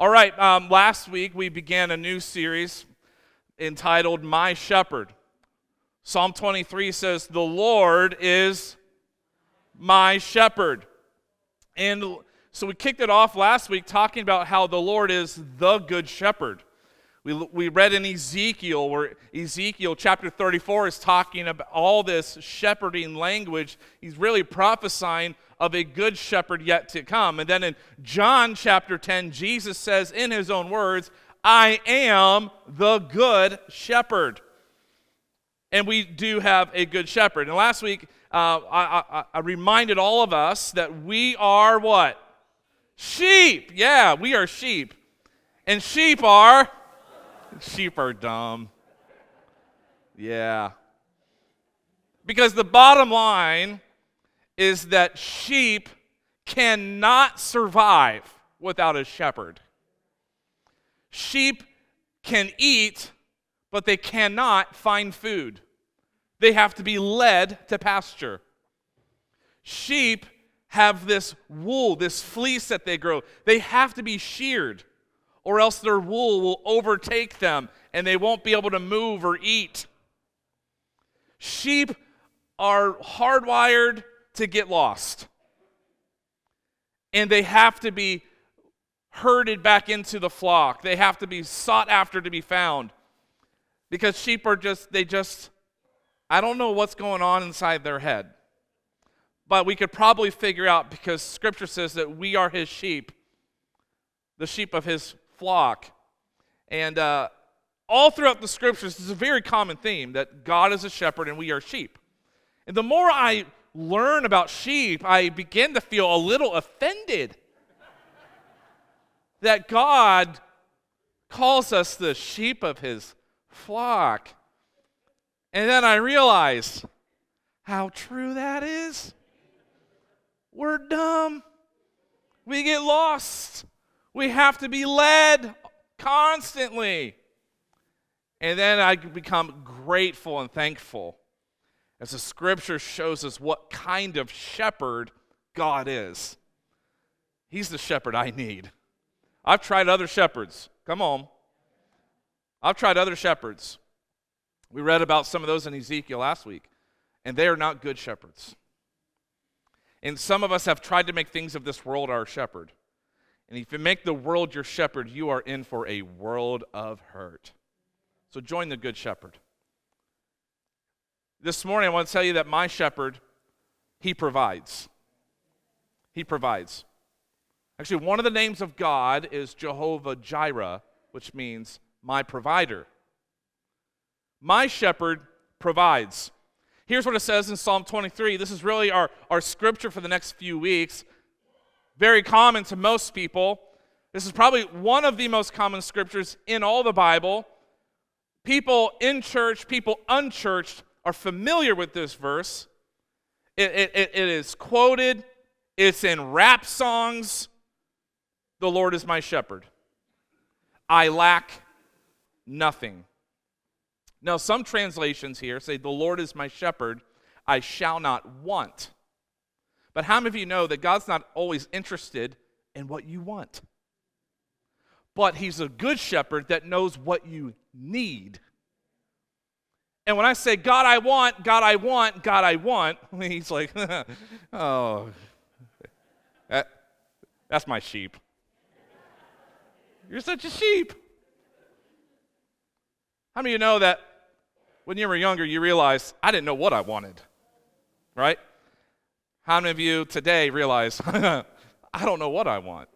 All right, um, last week we began a new series entitled My Shepherd. Psalm 23 says, The Lord is my shepherd. And so we kicked it off last week talking about how the Lord is the good shepherd. We, we read in Ezekiel, where Ezekiel chapter 34 is talking about all this shepherding language. He's really prophesying of a good shepherd yet to come. And then in John chapter 10, Jesus says in his own words, I am the good shepherd. And we do have a good shepherd. And last week, uh, I, I, I reminded all of us that we are what? Sheep. Yeah, we are sheep. And sheep are sheep are dumb. Yeah. Because the bottom line is that sheep cannot survive without a shepherd. Sheep can eat, but they cannot find food. They have to be led to pasture. Sheep have this wool, this fleece that they grow. They have to be sheared or else their wool will overtake them and they won't be able to move or eat. Sheep are hardwired to get lost, and they have to be herded back into the flock. They have to be sought after to be found because sheep are just, they just, I don't know what's going on inside their head. But we could probably figure out because scripture says that we are his sheep, the sheep of his flock. And uh, all throughout the scriptures, is a very common theme that God is a shepherd and we are sheep. And the more I learn about sheep, I begin to feel a little offended that God calls us the sheep of his flock. And then I realize how true that is. We're dumb. We get lost. We have to be led constantly. And then I become grateful and thankful as the scripture shows us what kind of shepherd God is. He's the shepherd I need. I've tried other shepherds. Come on. I've tried other shepherds. We read about some of those in Ezekiel last week, and they are not good shepherds. And some of us have tried to make things of this world our shepherd. And if you make the world your shepherd, you are in for a world of hurt. So join the good shepherd. This morning, I want to tell you that my shepherd, he provides. He provides. Actually, one of the names of God is Jehovah Jireh, which means my provider. My shepherd provides. Here's what it says in Psalm 23. This is really our, our scripture for the next few weeks very common to most people. This is probably one of the most common scriptures in all the Bible. People in church, people unchurched are familiar with this verse. It, it, it is quoted, it's in rap songs. The Lord is my shepherd. I lack nothing. Now, some translations here say, The Lord is my shepherd, I shall not want. But how many of you know that God's not always interested in what you want? But He's a good shepherd that knows what you need. And when I say, God, I want, God, I want, God, I want, He's like, oh, that, that's my sheep. You're such a sheep. How many of you know that when you were younger, you realized, I didn't know what I wanted, right? How many of you today realize, I don't know what I want?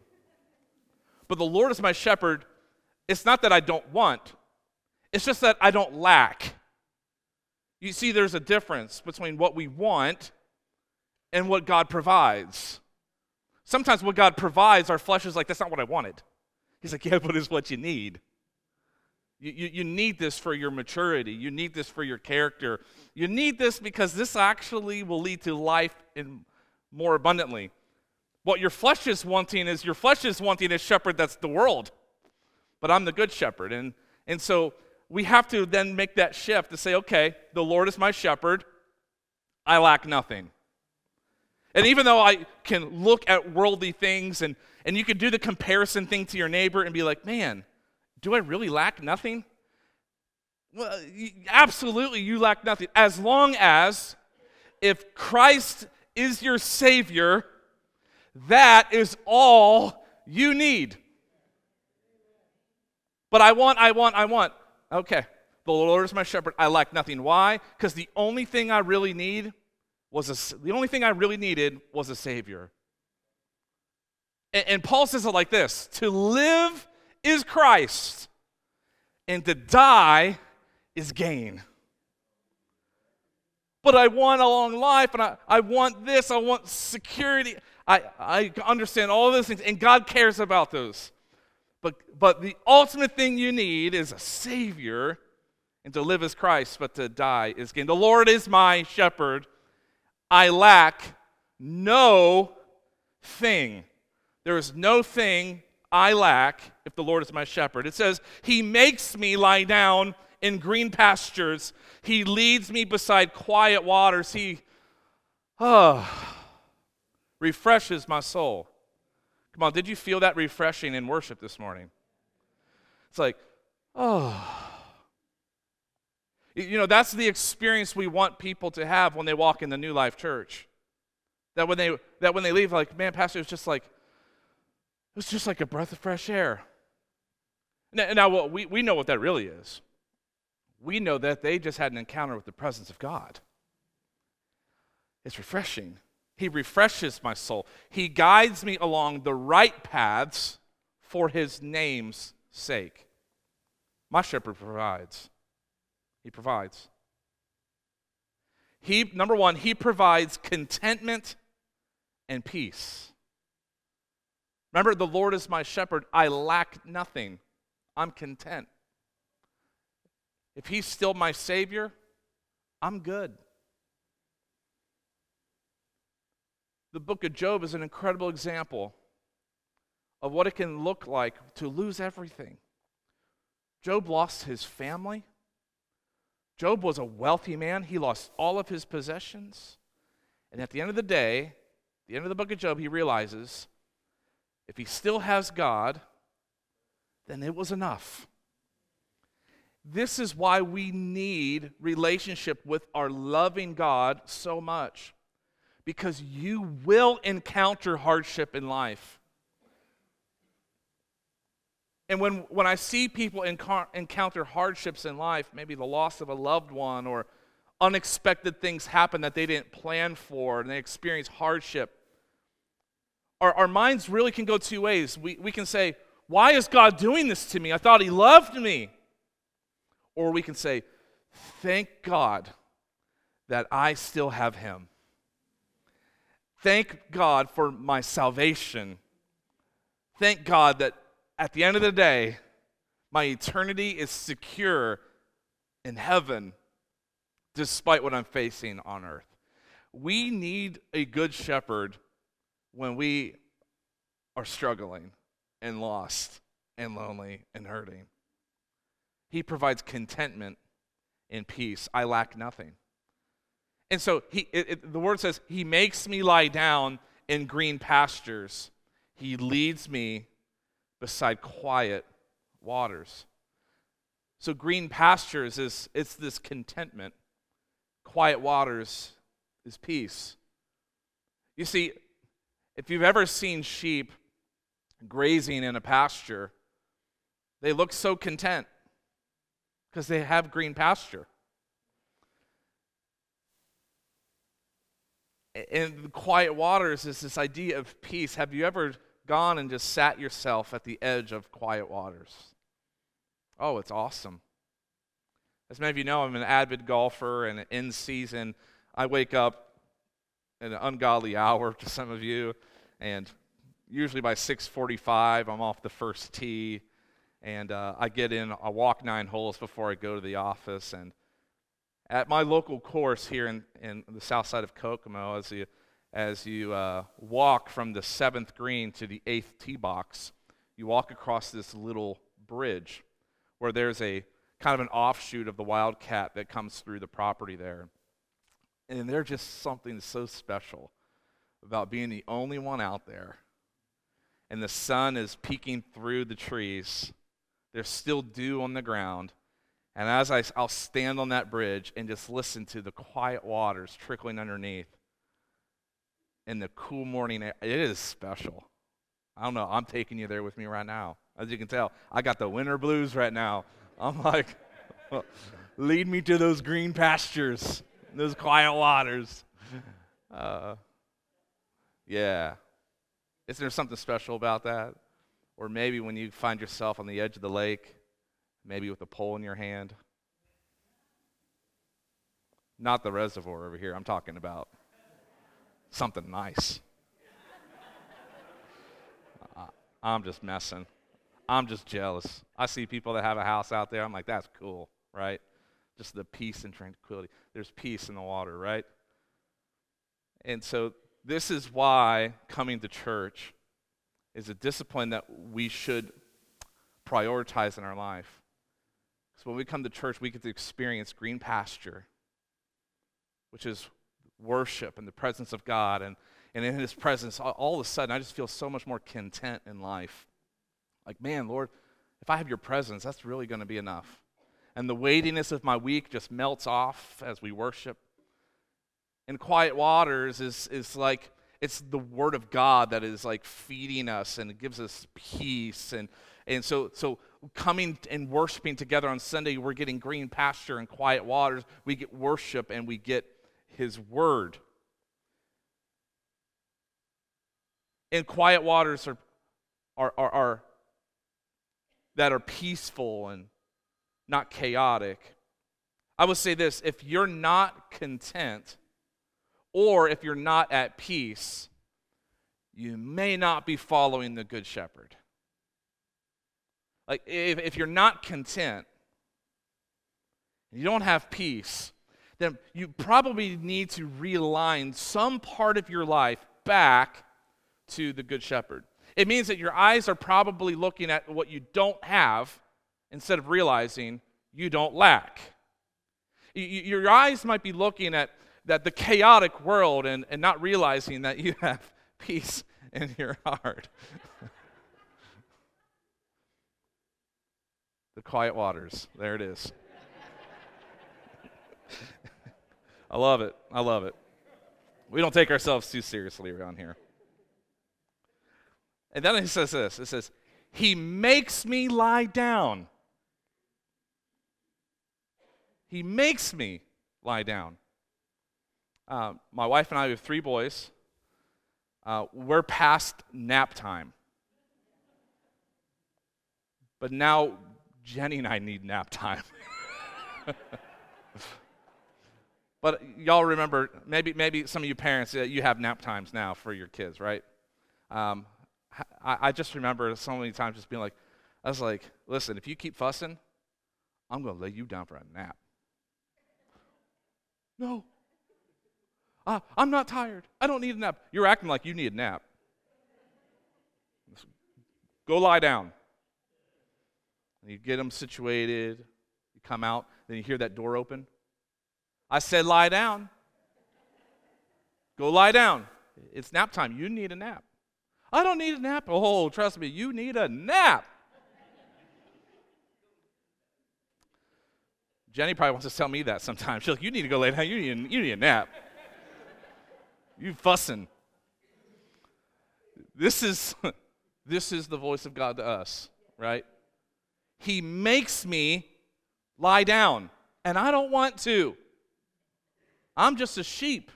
But the Lord is my shepherd. It's not that I don't want, it's just that I don't lack. You see, there's a difference between what we want and what God provides. Sometimes what God provides, our flesh is like, that's not what I wanted. He's like, yeah, but it's what you need. You, you, you, need this for your maturity. You need this for your character. You need this because this actually will lead to life in more abundantly. What your flesh is wanting is your flesh is wanting a shepherd that's the world. But I'm the good shepherd. And, and so we have to then make that shift to say, okay, the Lord is my shepherd. I lack nothing. And even though I can look at worldly things and, and you can do the comparison thing to your neighbor and be like, man, do I really lack nothing? Well, absolutely, you lack nothing. As long as if Christ is your Savior, that is all you need. But I want, I want, I want. Okay, the Lord is my shepherd. I lack nothing. Why? Because the only thing I really need was a, the only thing I really needed was a Savior. And, and Paul says it like this To live is Christ, and to die is gain. But I want a long life, and I, I want this, I want security. I, I understand all those things, and God cares about those. But, but the ultimate thing you need is a Savior, and to live as Christ, but to die is gain. The Lord is my shepherd. I lack no thing. There is no thing I lack if the Lord is my shepherd. It says, He makes me lie down in green pastures. He leads me beside quiet waters. He oh, refreshes my soul. Come on, did you feel that refreshing in worship this morning? It's like, oh. You know, that's the experience we want people to have when they walk in the New Life Church. That when they that when they leave, like, man, Pastor, it's just like it was just like a breath of fresh air. Now, now well, we, we know what that really is. We know that they just had an encounter with the presence of God. It's refreshing. He refreshes my soul. He guides me along the right paths for his name's sake. My shepherd provides. He provides. He number 1, he provides contentment and peace. Remember, the Lord is my shepherd. I lack nothing. I'm content. If He's still my Savior, I'm good. The book of Job is an incredible example of what it can look like to lose everything. Job lost his family. Job was a wealthy man. He lost all of his possessions. And at the end of the day, the end of the book of Job, he realizes if he still has God, then it was enough. This is why we need relationship with our loving God so much. Because you will encounter hardship in life. And when, when I see people encounter hardships in life, maybe the loss of a loved one or unexpected things happen that they didn't plan for, and they experience hardship, our, our minds really can go two ways. We, we can say, Why is God doing this to me? I thought He loved me. Or we can say, Thank God that I still have Him. Thank God for my salvation. Thank God that at the end of the day, my eternity is secure in heaven despite what I'm facing on earth. We need a good shepherd when we are struggling and lost and lonely and hurting. He provides contentment and peace. I lack nothing. And so he, it, it, the word says, He makes me lie down in green pastures. He leads me beside quiet waters. So green pastures is it's this contentment. Quiet waters is peace. You see, if you've ever seen sheep grazing in a pasture, they look so content because they have green pasture. And quiet waters is this idea of peace. Have you ever gone and just sat yourself at the edge of quiet waters? Oh, it's awesome. As many of you know, I'm an avid golfer, and in season, I wake up an ungodly hour to some of you, and usually by 6:45 I'm off the first tee, and uh, I get in. I walk nine holes before I go to the office, and at my local course here in, in the south side of Kokomo, as you as you uh, walk from the seventh green to the eighth tee box, you walk across this little bridge where there's a kind of an offshoot of the wildcat that comes through the property there and they're just something so special about being the only one out there. And the sun is peeking through the trees. There's still dew on the ground. And as I, I'll stand on that bridge and just listen to the quiet waters trickling underneath in the cool morning air, it is special. I don't know. I'm taking you there with me right now. As you can tell, I got the winter blues right now. I'm like, lead me to those green pastures, those quiet waters. Uh, yeah. Isn't there something special about that? Or maybe when you find yourself on the edge of the lake, maybe with a pole in your hand. Not the reservoir over here, I'm talking about something nice. I'm just messing. I'm just jealous. I see people that have a house out there. I'm like, that's cool, right? Just the peace and tranquility. There's peace in the water, right? And so, this is why coming to church is a discipline that we should prioritize in our life. Because when we come to church, we get to experience green pasture, which is worship and the presence of God. And, and in His presence, all, all of a sudden, I just feel so much more content in life. Like, man, Lord, if I have your presence, that's really going to be enough. And the weightiness of my week just melts off as we worship. And quiet waters is, is like, it's the word of God that is like feeding us and gives us peace. And, and so, so coming and worshiping together on Sunday, we're getting green pasture and quiet waters. We get worship and we get his word. And quiet waters are, are, are, are that are peaceful and not chaotic. I would say this if you're not content or if you're not at peace, you may not be following the Good Shepherd. Like, if, if you're not content, you don't have peace, then you probably need to realign some part of your life back to the Good Shepherd. It means that your eyes are probably looking at what you don't have instead of realizing you don't lack. Your eyes might be looking at that the chaotic world and, and not realizing that you have peace in your heart. the quiet waters. There it is. I love it. I love it. We don't take ourselves too seriously around here. And then it says this it says, He makes me lie down. He makes me lie down. Uh, my wife and I have three boys. Uh, we're past nap time. But now Jenny and I need nap time. but y'all remember, maybe, maybe some of you parents, you have nap times now for your kids, right? Um, I, I just remember so many times just being like, I was like, listen, if you keep fussing, I'm going to lay you down for a nap. No. Uh, I'm not tired. I don't need a nap. You're acting like you need a nap. Go lie down. And you get them situated. You come out. Then you hear that door open. I said, lie down. Go lie down. It's nap time. You need a nap. I don't need a nap. Oh, trust me, you need a nap. Jenny probably wants to tell me that sometimes. She's like, you need to go lay down. You need, you need a nap. you fussing. This is, this is the voice of God to us, right? He makes me lie down, and I don't want to. I'm just a sheep.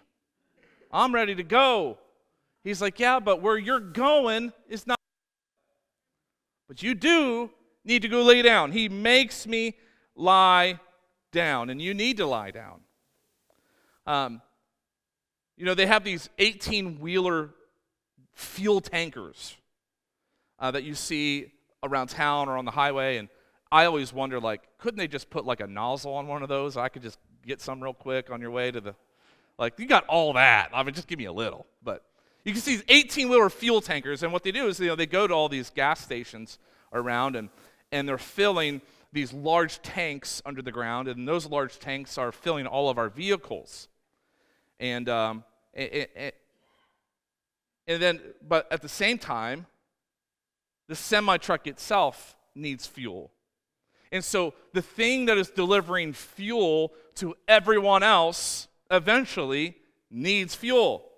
I'm ready to go. He's like, Yeah, but where you're going is not. But you do need to go lay down. He makes me lie down, and you need to lie down. Um, you know, they have these 18 wheeler fuel tankers uh, that you see around town or on the highway, and I always wonder, like, couldn't they just put like a nozzle on one of those? I could just get some real quick on your way to the, like, you got all that. I mean, just give me a little. But you can see these 18 wheeler fuel tankers, and what they do is you know, they go to all these gas stations around and, and they're filling these large tanks under the ground, and those large tanks are filling all of our vehicles. And, um, it, it, And then, but at the same time, the semi truck itself needs fuel. And so the thing that is delivering fuel to everyone else eventually needs fuel.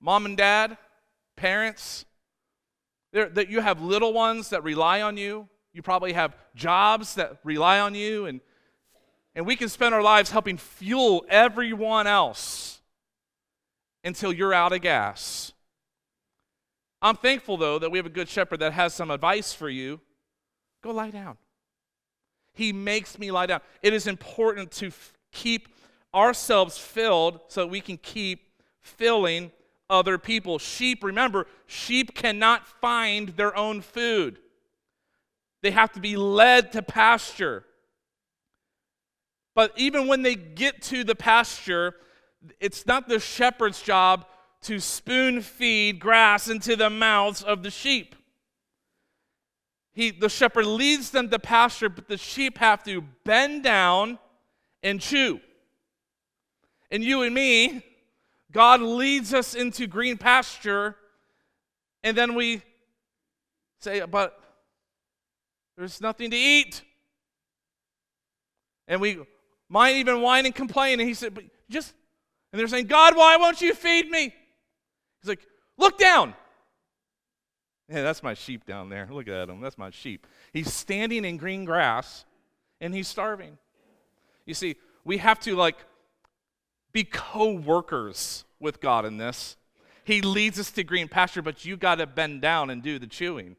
Mom and dad, parents, that you have little ones that rely on you. You probably have jobs that rely on you, and, and we can spend our lives helping fuel everyone else until you're out of gas. I'm thankful, though, that we have a good shepherd that has some advice for you. Go lie down. He makes me lie down. It is important to f- keep ourselves filled so we can keep filling other people. Sheep, remember, sheep cannot find their own food, they have to be led to pasture. But even when they get to the pasture, it's not the shepherd's job to spoon feed grass into the mouths of the sheep. He, the shepherd leads them to pasture, but the sheep have to bend down and chew. And you and me, God leads us into green pasture, and then we say, But there's nothing to eat. And we might even whine and complain. And he said, But just, and they're saying, God, why won't you feed me? He's like, Look down. Yeah, that's my sheep down there. Look at him. That's my sheep. He's standing in green grass and he's starving. You see, we have to like be co workers with God in this. He leads us to green pasture, but you got to bend down and do the chewing.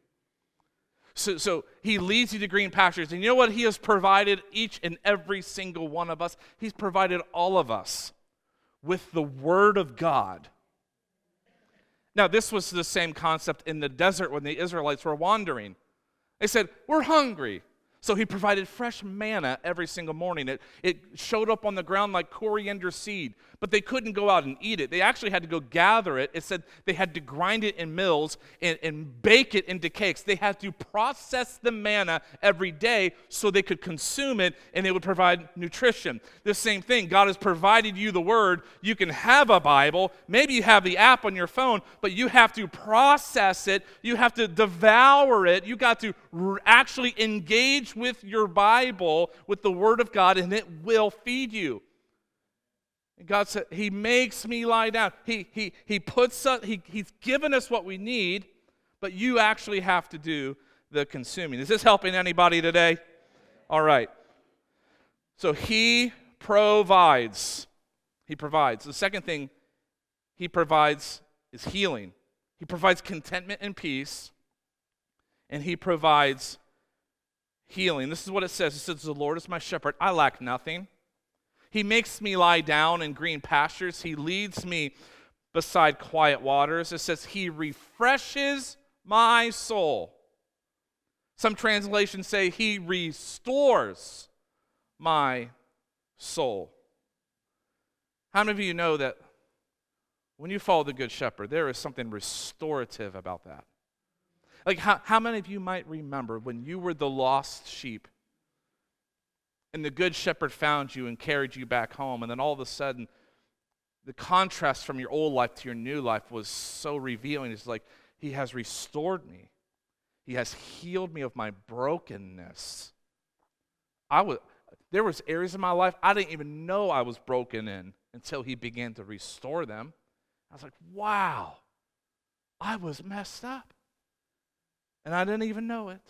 So, so he leads you to green pastures. And you know what? He has provided each and every single one of us. He's provided all of us with the Word of God now, this was the same concept in the desert when the Israelites were wandering. They said, We're hungry. So he provided fresh manna every single morning. It, it showed up on the ground like coriander seed, but they couldn't go out and eat it. They actually had to go gather it. It said they had to grind it in mills and, and bake it into cakes. They had to process the manna every day so they could consume it and it would provide nutrition. The same thing, God has provided you the word. You can have a Bible, maybe you have the app on your phone, but you have to process it, you have to devour it, you got to actually engage engage with your Bible, with the Word of God, and it will feed you. And God said, He makes me lie down. He, he, he puts us, he, He's given us what we need, but you actually have to do the consuming. Is this helping anybody today? All right. So He provides. He provides. The second thing He provides is healing. He provides contentment and peace, and He provides healing. This is what it says it says, The Lord is my shepherd, I lack nothing. He makes me lie down in green pastures, He leads me beside quiet waters. It says, He refreshes my soul. Some translations say, He restores my soul. How many of you know that when you follow the Good Shepherd, there is something restorative about that? Like, how, how many of you might remember when you were the lost sheep and the good shepherd found you and carried you back home, and then all of a sudden, the contrast from your old life to your new life was so revealing. It's like, He has restored me, He has healed me of my brokenness. I was, there was areas in my life I didn't even know I was broken in until He began to restore them. I was like, wow, I was messed up and I didn't even know it.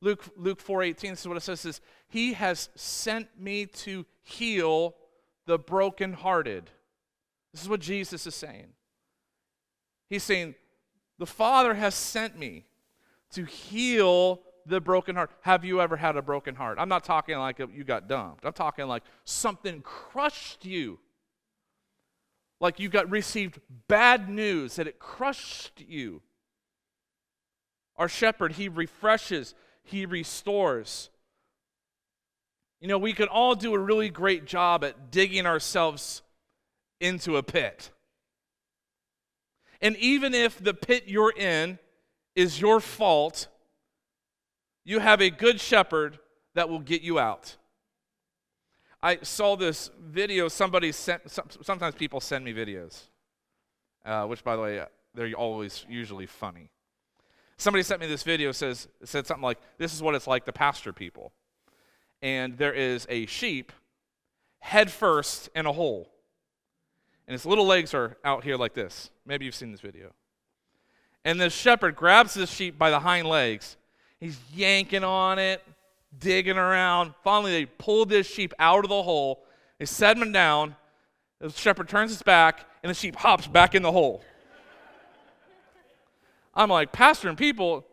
Luke, Luke 4.18, this is what it says, is, He has sent me to heal the brokenhearted. This is what Jesus is saying. He's saying, the Father has sent me to heal the broken heart. Have you ever had a broken heart? I'm not talking like you got dumped. I'm talking like something crushed you. Like you got received bad news that it crushed you. Our shepherd, he refreshes, he restores. You know, we could all do a really great job at digging ourselves into a pit. And even if the pit you're in is your fault, you have a good shepherd that will get you out. I saw this video somebody sent, sometimes people send me videos. uh, which, by the way, they're always usually funny. Somebody sent me this video says said something like, "This is what it's like to pastor people," and there is a sheep head first in a hole, and its little legs are out here like this. Maybe you've seen this video. And the shepherd grabs this sheep by the hind legs. He's yanking on it, digging around. Finally, they pull this sheep out of the hole. They set him down. The shepherd turns his back, and the sheep hops back in the hole. I'm like, Pastor and people,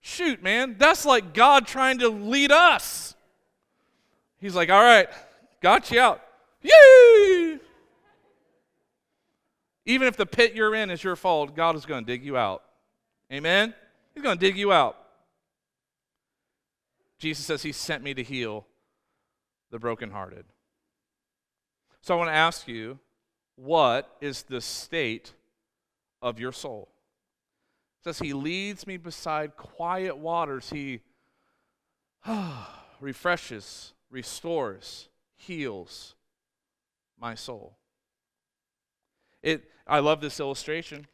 shoot, man, that's like God trying to lead us. He's like, all right, got you out. Yay! Even if the pit you're in is your fault, God is going to dig you out. Amen? He's going to dig you out. Jesus says he sent me to heal the brokenhearted. So I want to ask you, what is the state of your soul? Says he leads me beside quiet waters. He refreshes, restores, heals my soul. It, I love this illustration.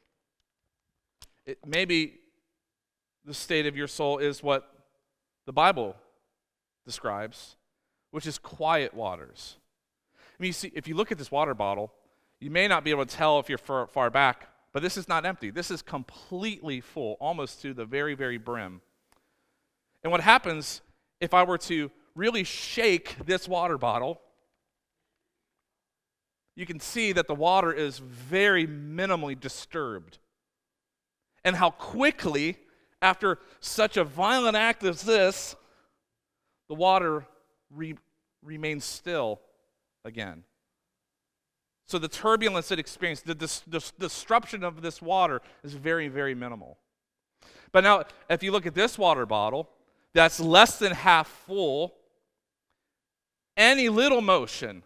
It, maybe the state of your soul is what the Bible describes, which is quiet waters. I mean, you see, if you look at this water bottle, you may not be able to tell if you're far, far back, but this is not empty. This is completely full, almost to the very, very brim. And what happens if I were to really shake this water bottle you can see that the water is very minimally disturbed. And how quickly, after such a violent act as this, the water re- remains still again. So the turbulence it experienced, the dis- dis- disruption of this water is very, very minimal. But now, if you look at this water bottle, that's less than half full, any little motion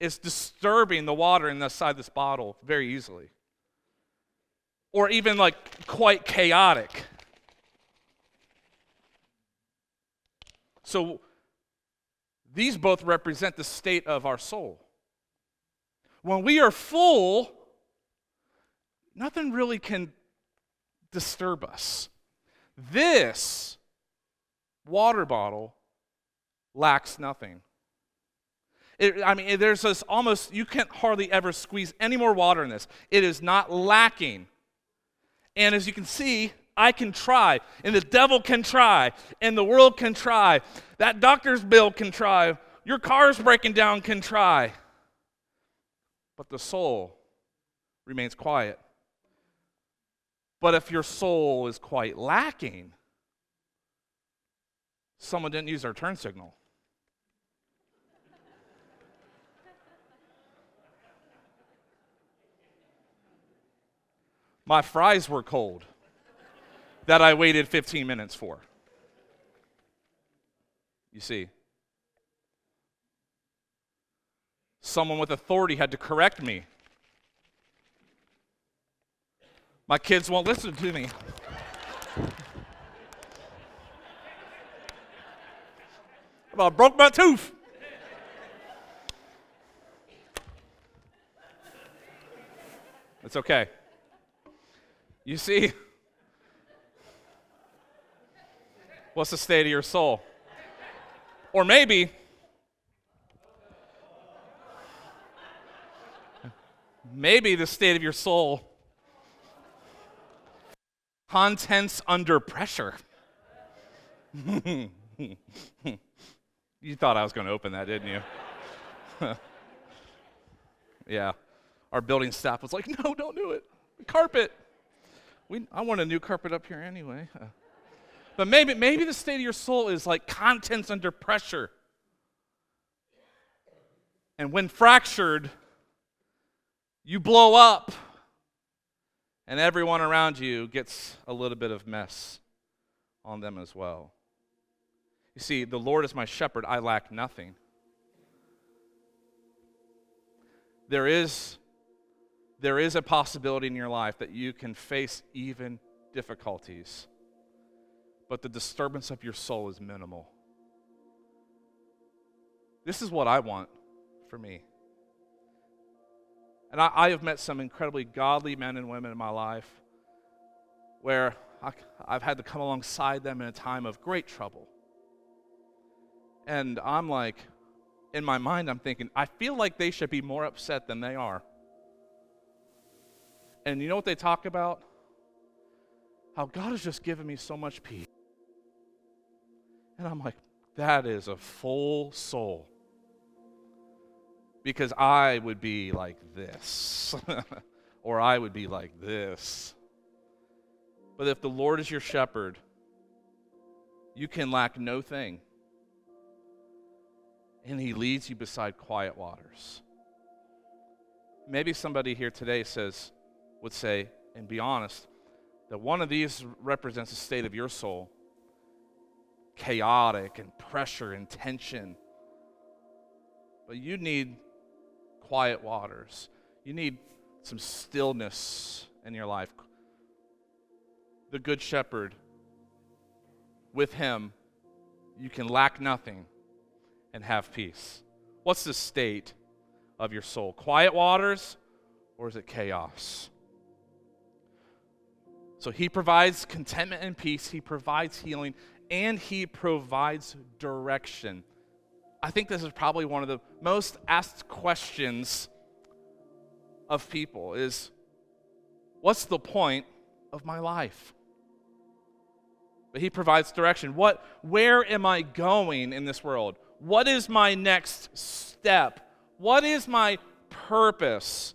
is disturbing the water inside this bottle very easily. Or even like quite chaotic. So these both represent the state of our soul. When we are full, nothing really can disturb us. This water bottle lacks nothing. It, I mean, there's this almost, you can't hardly ever squeeze any more water in this. It is not lacking. And as you can see, I can try, and the devil can try, and the world can try. That doctor's bill can try. Your car's breaking down can try. But the soul remains quiet. But if your soul is quite lacking, someone didn't use their turn signal. My fries were cold that I waited 15 minutes for. You see, someone with authority had to correct me. My kids won't listen to me. I broke my tooth. It's okay. You see? What's the state of your soul? Or maybe, maybe the state of your soul, contents under pressure. you thought I was going to open that, didn't you? yeah. Our building staff was like, no, don't do it. Carpet. We, I want a new carpet up here anyway. But maybe, maybe the state of your soul is like contents under pressure. And when fractured, you blow up, and everyone around you gets a little bit of mess on them as well. You see, the Lord is my shepherd, I lack nothing. There is there is a possibility in your life that you can face even difficulties, but the disturbance of your soul is minimal. This is what I want for me. And I, I have met some incredibly godly men and women in my life where I, I've had to come alongside them in a time of great trouble. And I'm like, in my mind, I'm thinking, I feel like they should be more upset than they are. And you know what they talk about? How God has just given me so much peace. And I'm like, that is a full soul. Because I would be like this, or I would be like this. But if the Lord is your shepherd, you can lack no thing. And he leads you beside quiet waters. Maybe somebody here today says, would say, and be honest, that one of these represents the state of your soul chaotic and pressure and tension. But you need quiet waters. You need some stillness in your life. The Good Shepherd, with him, you can lack nothing and have peace. What's the state of your soul? Quiet waters or is it chaos? So he provides contentment and peace, he provides healing, and he provides direction. I think this is probably one of the most asked questions of people is what's the point of my life? But he provides direction. What where am I going in this world? What is my next step? What is my purpose?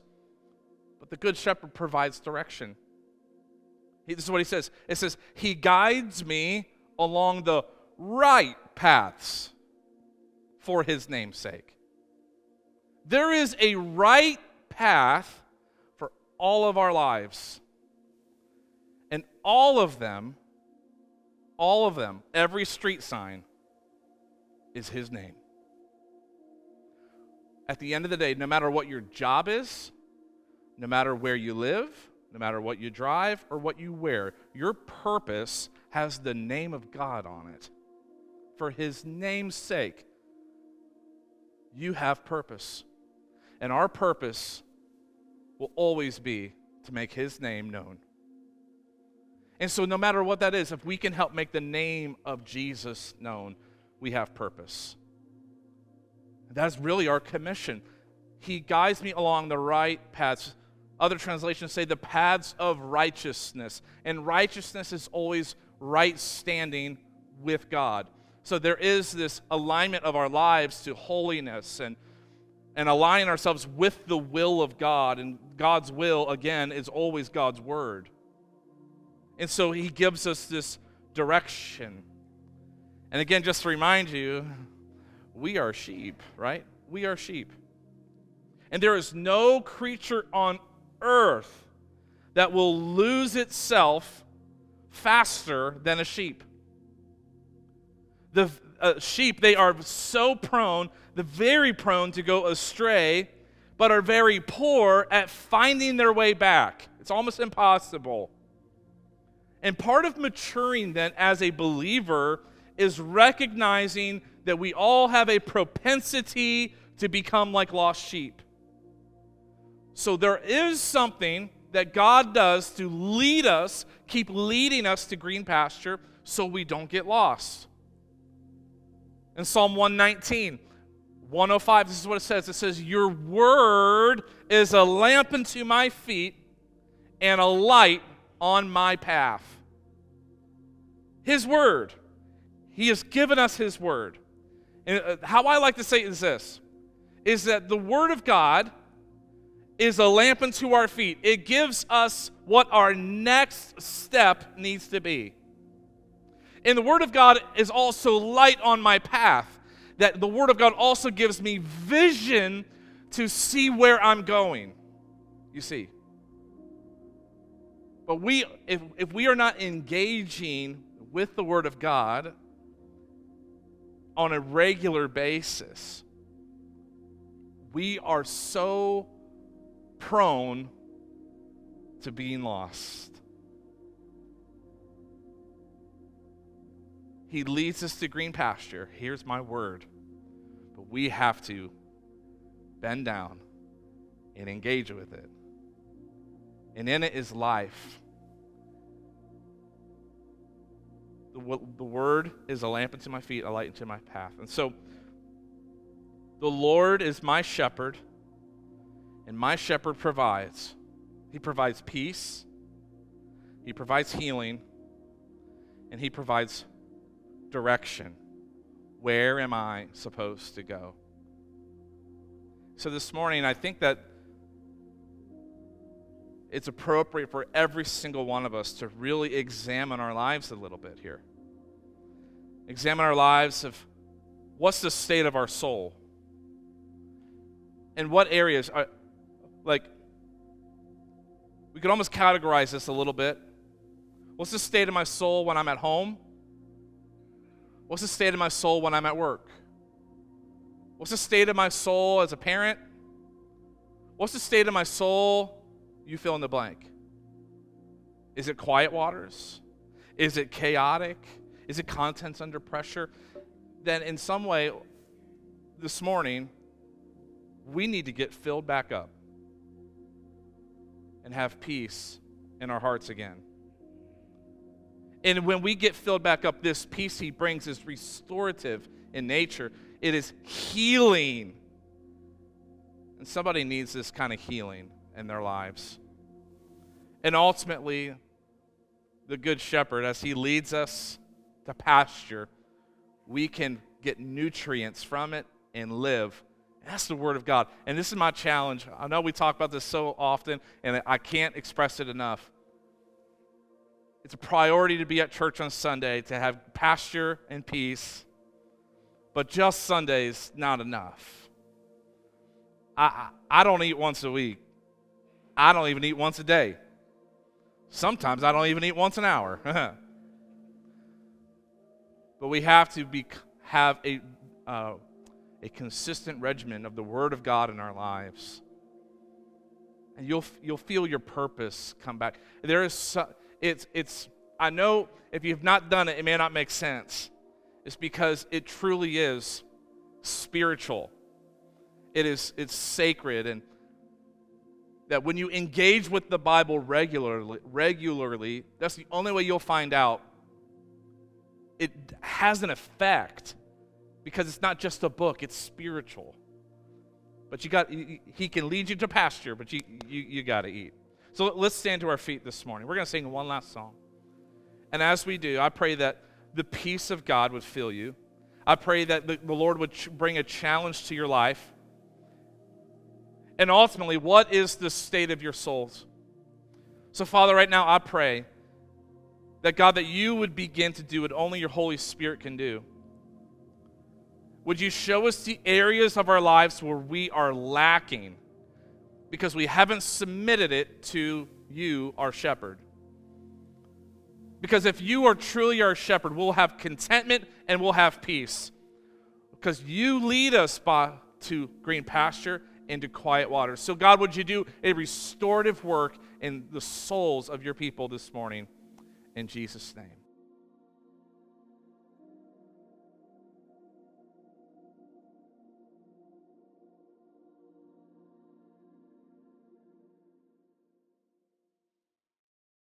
But the good shepherd provides direction. He, this is what he says. It says, He guides me along the right paths for his name's sake. There is a right path for all of our lives. And all of them, all of them, every street sign is his name. At the end of the day, no matter what your job is, no matter where you live, no matter what you drive or what you wear, your purpose has the name of God on it. For his name's sake, you have purpose. And our purpose will always be to make his name known. And so, no matter what that is, if we can help make the name of Jesus known, we have purpose. That's really our commission. He guides me along the right paths. Other translations say the paths of righteousness. And righteousness is always right standing with God. So there is this alignment of our lives to holiness and, and aligning ourselves with the will of God. And God's will, again, is always God's word. And so he gives us this direction. And again, just to remind you, we are sheep, right? We are sheep. And there is no creature on earth that will lose itself faster than a sheep. The uh, sheep, they are so prone, the very prone to go astray, but are very poor at finding their way back. It's almost impossible. And part of maturing then as a believer is recognizing that we all have a propensity to become like lost sheep. So there is something that God does to lead us, keep leading us to green pasture so we don't get lost. In Psalm 119, 105, this is what it says. It says, Your word is a lamp unto my feet and a light on my path. His word. He has given us His word. And uh, how I like to say it is this is that the word of God is a lamp unto our feet. It gives us what our next step needs to be. And the Word of God is also light on my path. That the Word of God also gives me vision to see where I'm going. You see. But we, if, if we are not engaging with the Word of God on a regular basis, we are so prone to being lost. He leads us to green pasture. Here's my word. But we have to bend down and engage with it. And in it is life. The, the word is a lamp unto my feet, a light unto my path. And so, the Lord is my shepherd, and my shepherd provides. He provides peace, He provides healing, and He provides direction. Where am I supposed to go? So, this morning, I think that it's appropriate for every single one of us to really examine our lives a little bit here. Examine our lives of what's the state of our soul? And what areas are, like, we could almost categorize this a little bit. What's the state of my soul when I'm at home? What's the state of my soul when I'm at work? What's the state of my soul as a parent? What's the state of my soul? You fill in the blank. Is it quiet waters? Is it chaotic? Is it contents under pressure? Then, in some way, this morning, we need to get filled back up and have peace in our hearts again. And when we get filled back up, this peace he brings is restorative in nature, it is healing. And somebody needs this kind of healing in their lives. And ultimately, the Good Shepherd, as he leads us to pasture, we can get nutrients from it and live. That's the Word of God. And this is my challenge. I know we talk about this so often, and I can't express it enough. It's a priority to be at church on Sunday, to have pasture and peace, but just Sundays, not enough. I, I, don't eat once a week, I don't even eat once a day. Sometimes I don't even eat once an hour. but we have to be, have a, uh, a consistent regimen of the Word of God in our lives. And you'll, you'll feel your purpose come back. There is, it's, it's, I know if you've not done it, it may not make sense. It's because it truly is spiritual. It is, it's sacred and that when you engage with the Bible regularly, regularly, that's the only way you'll find out it has an effect because it's not just a book, it's spiritual. But you got he can lead you to pasture, but you you, you got to eat. So let's stand to our feet this morning. We're going to sing one last song. And as we do, I pray that the peace of God would fill you. I pray that the, the Lord would ch- bring a challenge to your life and ultimately, what is the state of your souls? So, Father, right now I pray that God, that you would begin to do what only your Holy Spirit can do. Would you show us the areas of our lives where we are lacking because we haven't submitted it to you, our shepherd? Because if you are truly our shepherd, we'll have contentment and we'll have peace. Because you lead us by, to green pasture into quiet waters. So, God, would you do a restorative work in the souls of your people this morning? In Jesus' name.